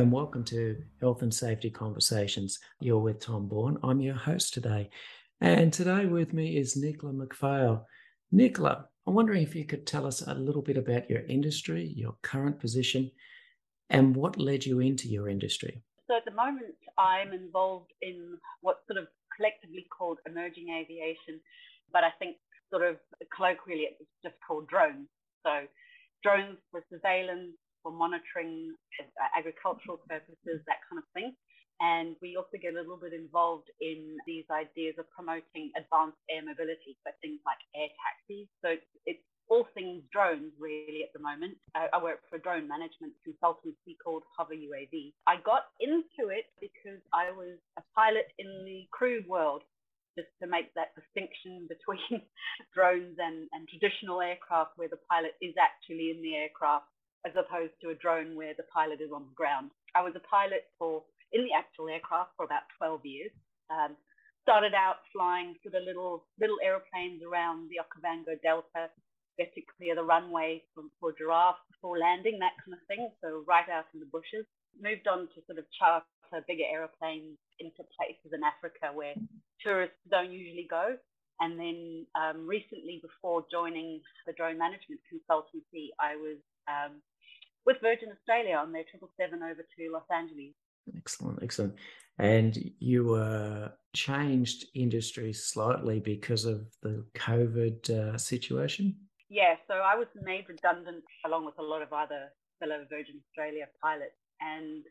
And welcome to Health and Safety Conversations. You're with Tom Bourne. I'm your host today. And today with me is Nicola McPhail. Nicola, I'm wondering if you could tell us a little bit about your industry, your current position, and what led you into your industry. So at the moment, I'm involved in what's sort of collectively called emerging aviation, but I think sort of colloquially it's just called drones. So drones for surveillance, for monitoring uh, agricultural purposes, that kind of thing. And we also get a little bit involved in these ideas of promoting advanced air mobility, so things like air taxis. So it's all things drones really at the moment. I work for a drone management consultancy called Hover UAV. I got into it because I was a pilot in the crew world, just to make that distinction between drones and, and traditional aircraft where the pilot is actually in the aircraft as opposed to a drone where the pilot is on the ground. I was a pilot for in the actual aircraft for about 12 years. Um, started out flying sort of little little aeroplanes around the Okavango Delta, get to clear the runway for, for giraffes before landing, that kind of thing. So right out in the bushes. Moved on to sort of charter bigger aeroplanes into places in Africa where tourists don't usually go. And then um, recently, before joining the drone management consultancy, I was um, with Virgin Australia on their 777 over to Los Angeles. Excellent, excellent. And you were changed industries slightly because of the COVID uh, situation? Yeah, so I was made redundant along with a lot of other fellow Virgin Australia pilots. And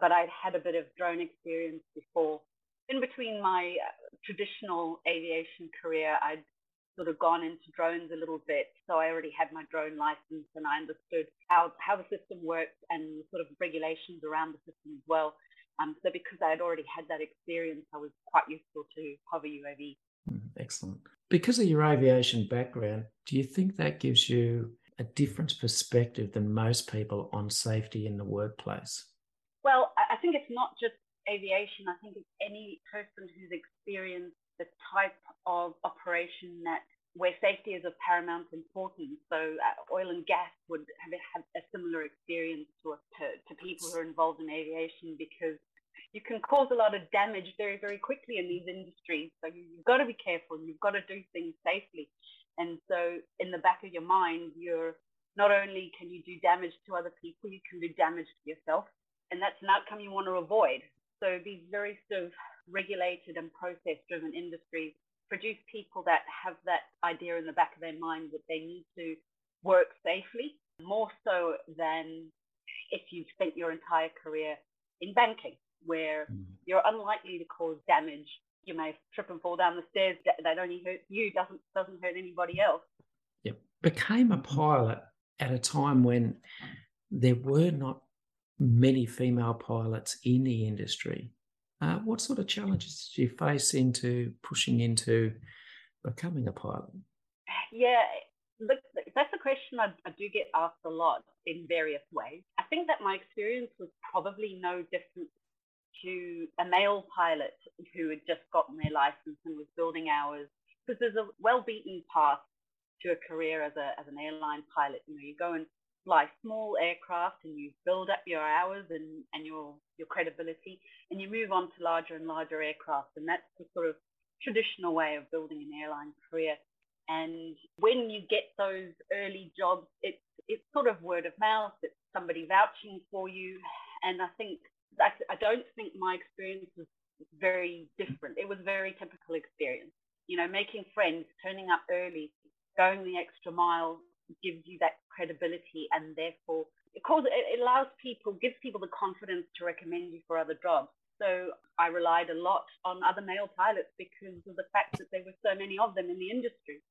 but I'd had a bit of drone experience before. In between my uh, traditional aviation career, I'd sort of gone into drones a little bit. So I already had my drone license and I understood how, how the system works and the sort of regulations around the system as well. Um, so because I had already had that experience, I was quite useful to hover UAV. Hmm, excellent. Because of your aviation background, do you think that gives you a different perspective than most people on safety in the workplace? Well, I think it's not just aviation. I think it's any person who's experienced the type of operation that where safety is of paramount importance. So uh, oil and gas would have a similar experience to, to, to people who are involved in aviation because you can cause a lot of damage very, very quickly in these industries. So you've got to be careful. You've got to do things safely. And so in the back of your mind, you're not only can you do damage to other people, you can do damage to yourself. And that's an outcome you want to avoid. So these very sort of regulated and process driven industries produce people that have that idea in the back of their mind that they need to work safely, more so than if you've spent your entire career in banking, where mm. you're unlikely to cause damage. You may trip and fall down the stairs. That only hurts you, doesn't doesn't hurt anybody else. Yep. Became a pilot at a time when there were not many female pilots in the industry. Uh, what sort of challenges did you face into pushing into becoming a pilot? Yeah, look, that's a question I, I do get asked a lot in various ways. I think that my experience was probably no different to a male pilot who had just gotten their license and was building hours because there's a well-beaten path to a career as a as an airline pilot. You know, you go and fly small aircraft and you build up your hours and, and your your credibility and you move on to larger and larger aircraft and that's the sort of traditional way of building an airline career. And when you get those early jobs it's it's sort of word of mouth it's somebody vouching for you. And i think that i don't think my experience was very different. It was a very typical experience. You know making friends turning up early going the extra mile gives you that credibility and therefore it, causes, it allows people, gives people the confidence to recommend you for other jobs. So I relied a lot on other male pilots because of the fact that there were so many of them in the industry.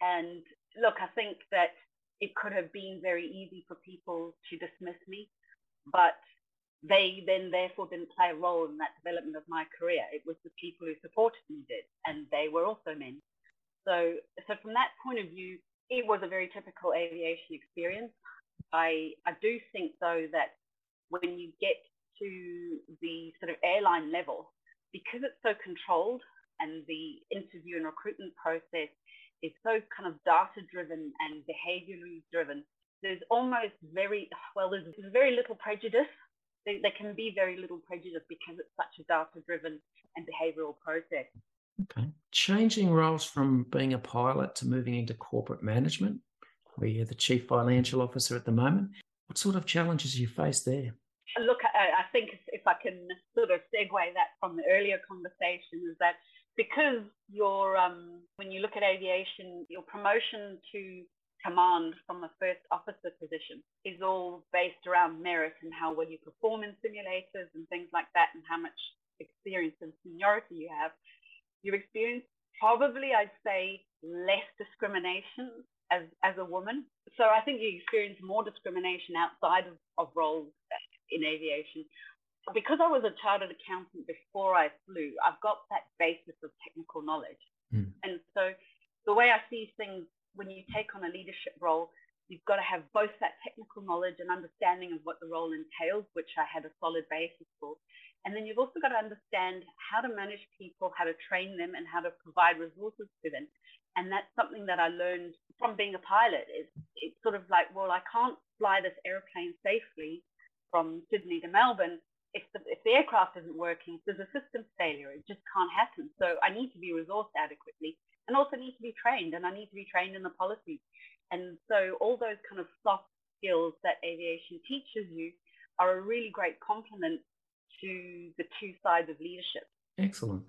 And look, I think that it could have been very easy for people to dismiss me, but they then therefore didn't play a role in that development of my career. It was the people who supported me did, and they were also men. So, so from that point of view, it was a very typical aviation experience. I, I do think, though, that when you get to the sort of airline level, because it's so controlled and the interview and recruitment process is so kind of data driven and behaviorally driven, there's almost very, well, there's, very little prejudice. There, there can be very little prejudice because it's such a data driven and behavioral process. Okay. Changing roles from being a pilot to moving into corporate management, where you're the chief financial officer at the moment. What sort of challenges you face there? Look, I, think if I can sort of segue that from the earlier conversation, is that because your um, when you look at aviation, your promotion to command from a first officer position is all based around merit and how well you perform in simulators and things like that, and how much experience and seniority you have you experience probably, I'd say, less discrimination as, as a woman. So I think you experience more discrimination outside of, of roles in aviation. Because I was a chartered accountant before I flew, I've got that basis of technical knowledge. Mm. And so the way I see things when you take on a leadership role, you've got to have both that technical knowledge and understanding of what the role entails, which I had a solid basis for, and then you've also got to understand how to manage people, how to train them, and how to provide resources to them. And that's something that I learned from being a pilot. Is it's sort of like, well, I can't fly this airplane safely from Sydney to Melbourne if the, if the aircraft isn't working. if There's a system failure. It just can't happen. So I need to be resourced adequately, and also need to be trained, and I need to be trained in the policies. And so all those kind of soft skills that aviation teaches you are a really great complement to the two sides of leadership. Excellent.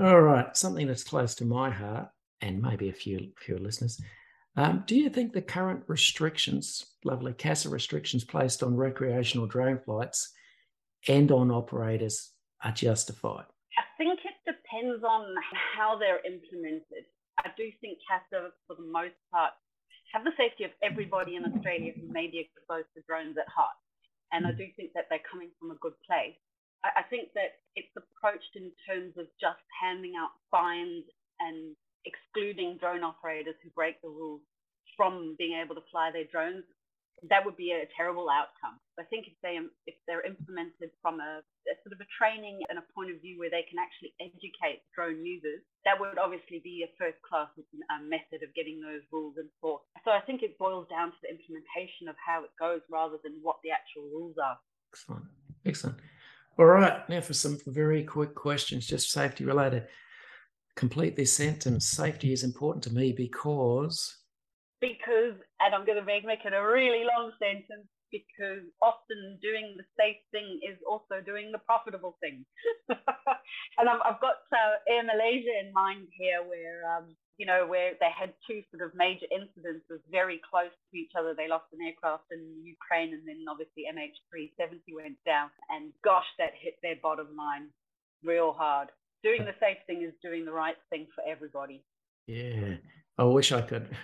All right, something that's close to my heart and maybe a few few listeners. Um, do you think the current restrictions, lovely CASA restrictions placed on recreational drone flights and on operators are justified? I think it depends on how they're implemented. I do think CASA, for the most part, have the safety of everybody in Australia who may be exposed to drones at heart. And I do think that they're coming from a good place. I, I think that it's approached in terms of just handing out fines and excluding drone operators who break the rules from being able to fly their drones that would be a terrible outcome. I think if they if they're implemented from a, a, sort of a training and a point of view where they can actually educate drone users, that would obviously be a first class um, method of getting those rules enforced. So I think it boils down to the implementation of how it goes rather than what the actual rules are. Excellent, excellent. All right, now for some very quick questions, just safety related. Complete this sentence. Safety is important to me because because, and I'm going to make, make it a really long sentence, because often doing the safe thing is also doing the profitable thing. and i have got uh, Air Malaysia in mind here, where um, you know where they had two sort of major incidences very close to each other. They lost an aircraft in Ukraine, and then obviously MH370 went down. And gosh, that hit their bottom line real hard. Doing the safe thing is doing the right thing for everybody. Yeah, I wish I could.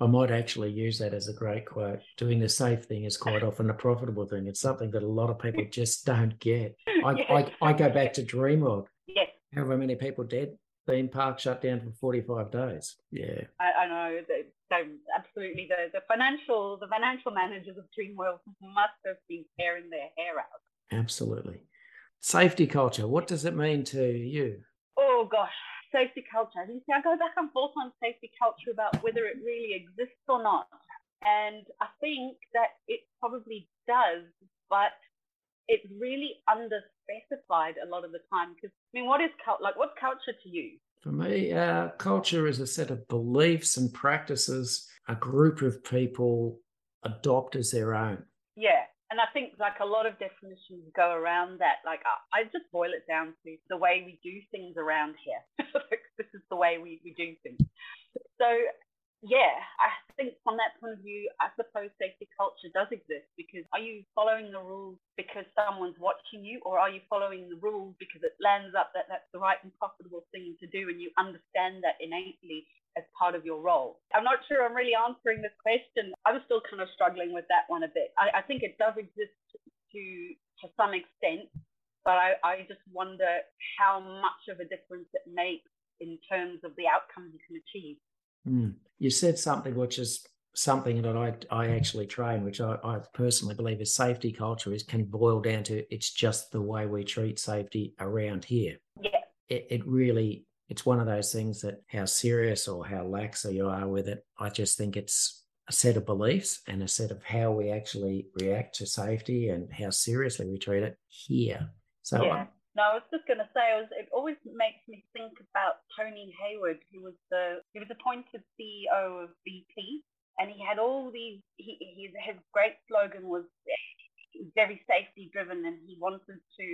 I might actually use that as a great quote. Doing the safe thing is quite often a profitable thing. It's something that a lot of people just don't get. I, yes. I, I, go back to Dreamworld. Yes. However many people dead, theme park shut down for 45 days. Yeah. I, I know. So absolutely, the, the financial the financial managers of Dreamworld must have been tearing their hair out. Absolutely. Safety culture. What does it mean to you? Oh gosh, safety culture. You see, I go back and forth on safety culture about whether it really exists or not. And I think that it probably does, but it's really underspecified a lot of the time. Because I mean, what is cult? Like, what's culture to you? For me, uh, culture is a set of beliefs and practices a group of people adopt as their own. Yeah. And I think like a lot of definitions go around that. Like I, I just boil it down to the way we do things around here. this is the way we, we do things. So yeah, I think from that point of view, I suppose safety culture does exist because are you following the rules because someone's watching you, or are you following the rules because it lands up that that's the right and profitable thing to do and you understand that innately as part of your role? I'm not sure I'm really answering this question. I was still kind of struggling with that one a bit. I, I think it does exist to to some extent, but I, I just wonder how much of a difference it makes in terms of the outcomes you can achieve. Mm. You said something which is something that I I actually train, which I, I personally believe is safety culture is can boil down to it's just the way we treat safety around here. Yeah. It, it really it's one of those things that how serious or how lax you are with it. I just think it's a set of beliefs and a set of how we actually react to safety and how seriously we treat it here. So yeah. No, I was just going to say, it, was, it always makes me think about Tony Hayward, who was the he was appointed CEO of BP, and he had all these. He, his his great slogan was very safety driven, and he wanted to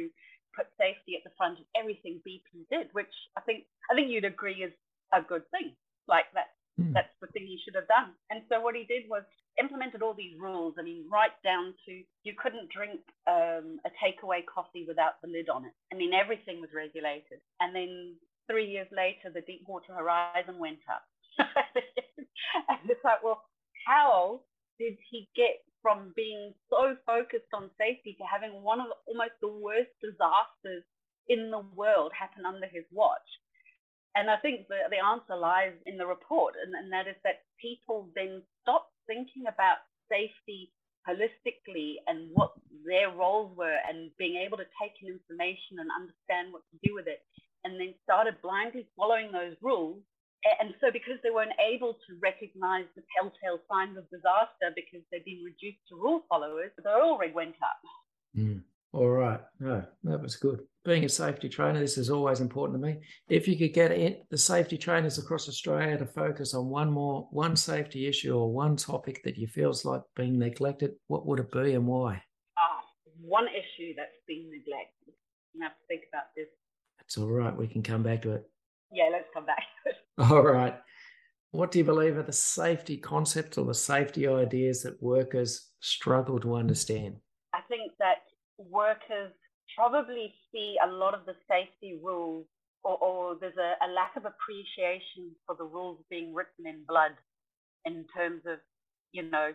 put safety at the front of everything BP did, which I think I think you'd agree is a good thing. Like that, mm. that's the thing he should have done. And so what he did was implemented all these rules. I mean, right down to you couldn't drink um, a takeaway coffee without the lid on it. I mean, everything was regulated. And then three years later, the Deepwater Horizon went up. and it's like, well, how did he get from being so focused on safety to having one of almost the worst disasters in the world happen under his watch? And I think the, the answer lies in the report, and, and that is that people then stopped thinking about safety holistically and what their roles were and being able to take in information and understand what to do with it and then started blindly following those rules and so because they weren't able to recognize the telltale signs of disaster because they'd been reduced to rule followers their oil rig went up mm. All right. No, that was good. Being a safety trainer, this is always important to me. If you could get in, the safety trainers across Australia to focus on one more, one safety issue or one topic that you feels like being neglected, what would it be and why? Oh, one issue that's being neglected. I have to think about this. That's all right. We can come back to it. Yeah, let's come back. All right. What do you believe are the safety concepts or the safety ideas that workers struggle to understand? I think that workers probably see a lot of the safety rules or, or there's a, a, lack of appreciation for the rules being written in blood in terms of, you know,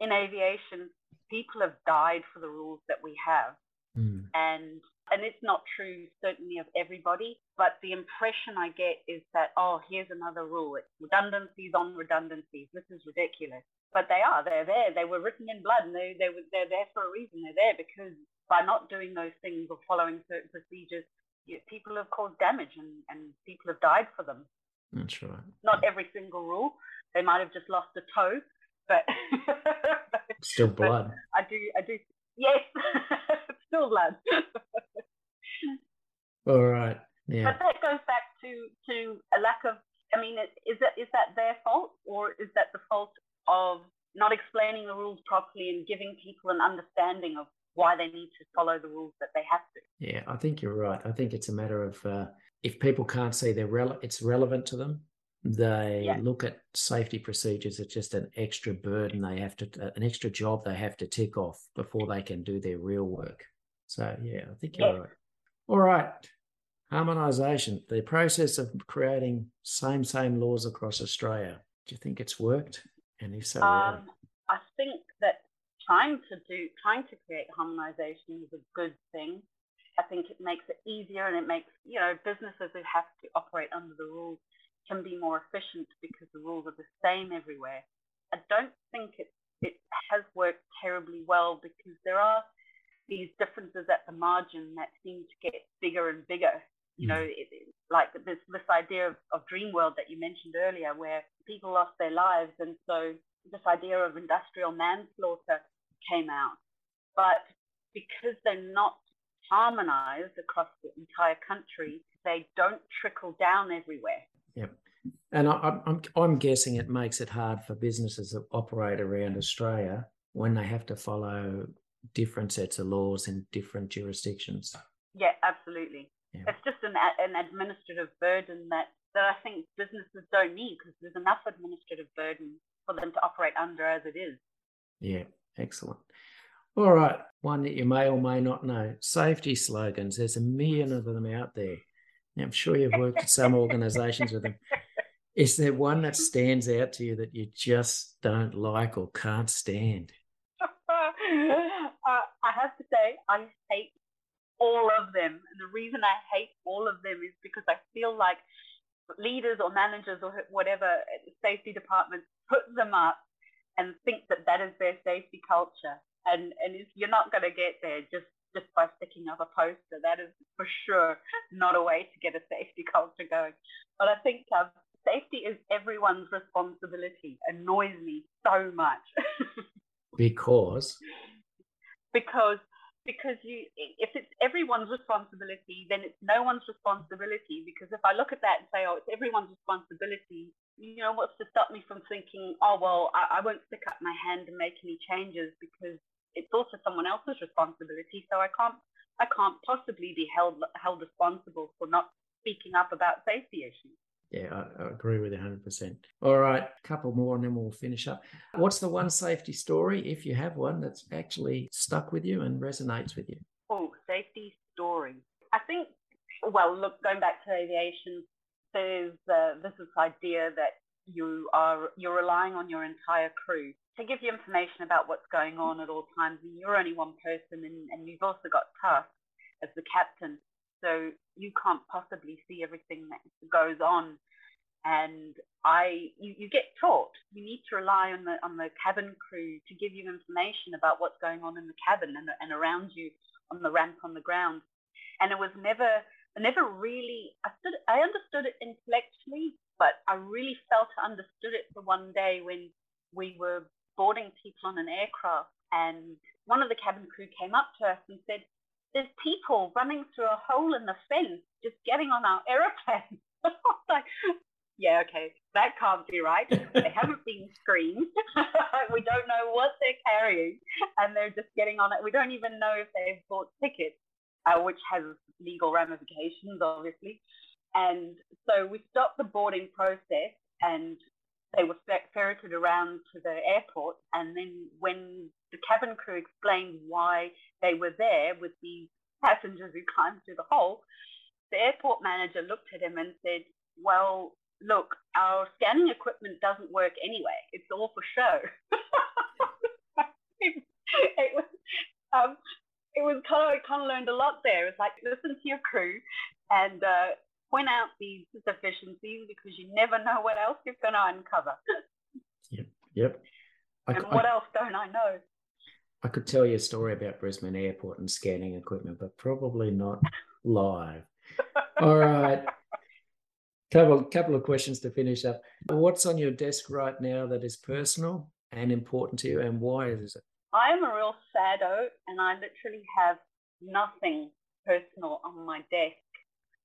in aviation, people have died for the rules that we have. Mm. And and it's not true certainly of everybody, but the impression I get is that, oh, here's another rule. It's redundancies on redundancies. This is ridiculous. But they are, they're there. They were written in blood and they, they were, they're there for a reason. They're there because by not doing those things or following certain procedures, people have caused damage and, and people have died for them. That's right. Not every single rule. They might have just lost a toe, but still blood. I do, I do. Yes, still blood. All right. Yeah. But that goes back to to a lack of. I mean, is that is that their fault or is that the fault of not explaining the rules properly and giving people an understanding of why they need to follow the rules that they have to. Yeah, I think you're right. I think it's a matter of uh, if people can't see they're rele- it's relevant to them, they yeah. look at safety procedures as just an extra burden they have to, uh, an extra job they have to tick off before they can do their real work. So yeah, I think you're right. All right. Harmonisation, the process of creating same same laws across Australia. Do you think it's worked? And if so, um, I think that trying to do trying to create harmonization is a good thing. I think it makes it easier and it makes, you know, businesses who have to operate under the rules can be more efficient because the rules are the same everywhere. I don't think it, it has worked terribly well because there are these differences at the margin that seem to get bigger and bigger. You know, mm. it, it, like this this idea of, of Dreamworld that you mentioned earlier, where people lost their lives, and so this idea of industrial manslaughter came out. But because they're not harmonized across the entire country, they don't trickle down everywhere. Yep. And I, I'm, I'm guessing it makes it hard for businesses that operate around Australia when they have to follow different sets of laws in different jurisdictions. Yeah, absolutely. Yeah. It's just an, an administrative burden that, that I think businesses don't need because there's enough administrative burden for them to operate under as it is. Yeah, excellent. All right, one that you may or may not know safety slogans. There's a million of them out there. I'm sure you've worked at some organizations with them. Is there one that stands out to you that you just don't like or can't stand? uh, I have to say, I hate all of them. And the reason I hate all of them is because I feel like leaders or managers or whatever safety departments put them up and think that that is their safety culture. And and you're not going to get there just just by up a poster, that is for sure not a way to get a safety culture going. But I think um, safety is everyone's responsibility. Annoys me so much. because because because you if it's everyone's responsibility then it's no one's responsibility because if i look at that and say oh it's everyone's responsibility you know what's to stop me from thinking oh well i, I won't stick up my hand and make any changes because it's also someone else's responsibility so i can't i can't possibly be held held responsible for not speaking up about safety issues yeah, I, I, agree with you 100%. All right, a couple more and then we'll finish up. What's the one safety story, if you have one, that's actually stuck with you and resonates with you? Oh, safety story. I think, well, look, going back to aviation, there's uh, this idea that you are you're relying on your entire crew to give you information about what's going on at all times and you're only one person and, and you've also got tasks as the captain so you can't possibly see everything that goes on. And I, you, you get taught. You need to rely on the on the cabin crew to give you information about what's going on in the cabin and, and around you on the ramp on the ground. And it was never, never really, I stood, I understood it intellectually, but I really felt I understood it the one day when we were boarding people on an aircraft and one of the cabin crew came up to us and said, there's people running through a hole in the fence just getting on our aeroplane. like, yeah, okay, that can't be right. They haven't been screened. we don't know what they're carrying, and they're just getting on it. We don't even know if they've bought tickets, uh, which has legal ramifications, obviously. And so we stopped the boarding process, and they were ferreted around to the airport. And then when the cabin crew explained why they were there with the passengers who climbed through the hole, the airport manager looked at him and said, Well, look, our scanning equipment doesn't work anyway. It's all for show. it was, um, it was kind of, kind of learned a lot there. It's like, listen to your crew and uh, point out these deficiencies because you never know what else you're going to uncover. yep. Yep. I, and what I, else don't I know? I could tell you a story about Brisbane Airport and scanning equipment, but probably not live. All right. Couple, couple of questions to finish up. What's on your desk right now that is personal and important to you, and why is it? I'm a real sado, and I literally have nothing personal on my desk.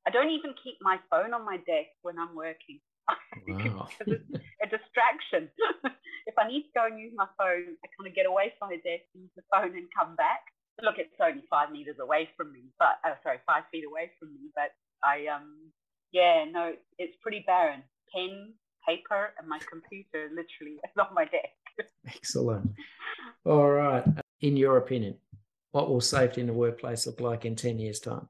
I don't even keep my phone on my desk when I'm working. Wow. it's a distraction. if I need to go and use my phone, I kind of get away from the desk, use the phone, and come back. Look, it's only five meters away from me, but uh, sorry, five feet away from me. But I, um, yeah, no, it's pretty barren. Pen, paper, and my computer literally is on my desk. Excellent. All right. In your opinion, what will safety in the workplace look like in 10 years' time?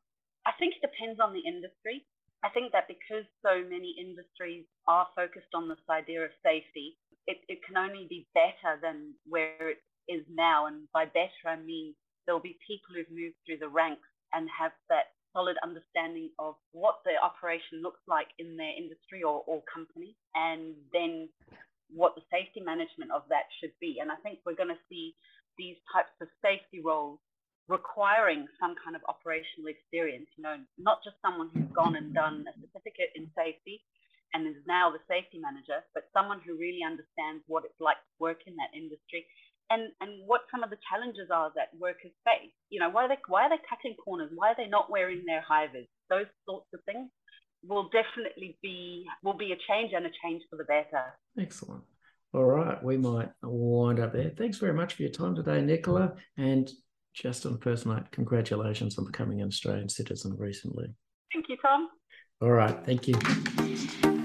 Depends on the industry. I think that because so many industries are focused on this idea of safety, it, it can only be better than where it is now. And by better, I mean there'll be people who've moved through the ranks and have that solid understanding of what the operation looks like in their industry or, or company, and then what the safety management of that should be. And I think we're going to see these types of safety roles requiring some kind of operational experience, you know, not just someone who's gone and done a certificate in safety and is now the safety manager, but someone who really understands what it's like to work in that industry and, and what some of the challenges are that workers face. You know, why are they why are they cutting corners? Why are they not wearing their high vis? Those sorts of things will definitely be will be a change and a change for the better. Excellent. All right, we might wind up there. Thanks very much for your time today, Nicola. And just on a personal note, congratulations on becoming an Australian citizen recently. Thank you, Tom. All right, thank you.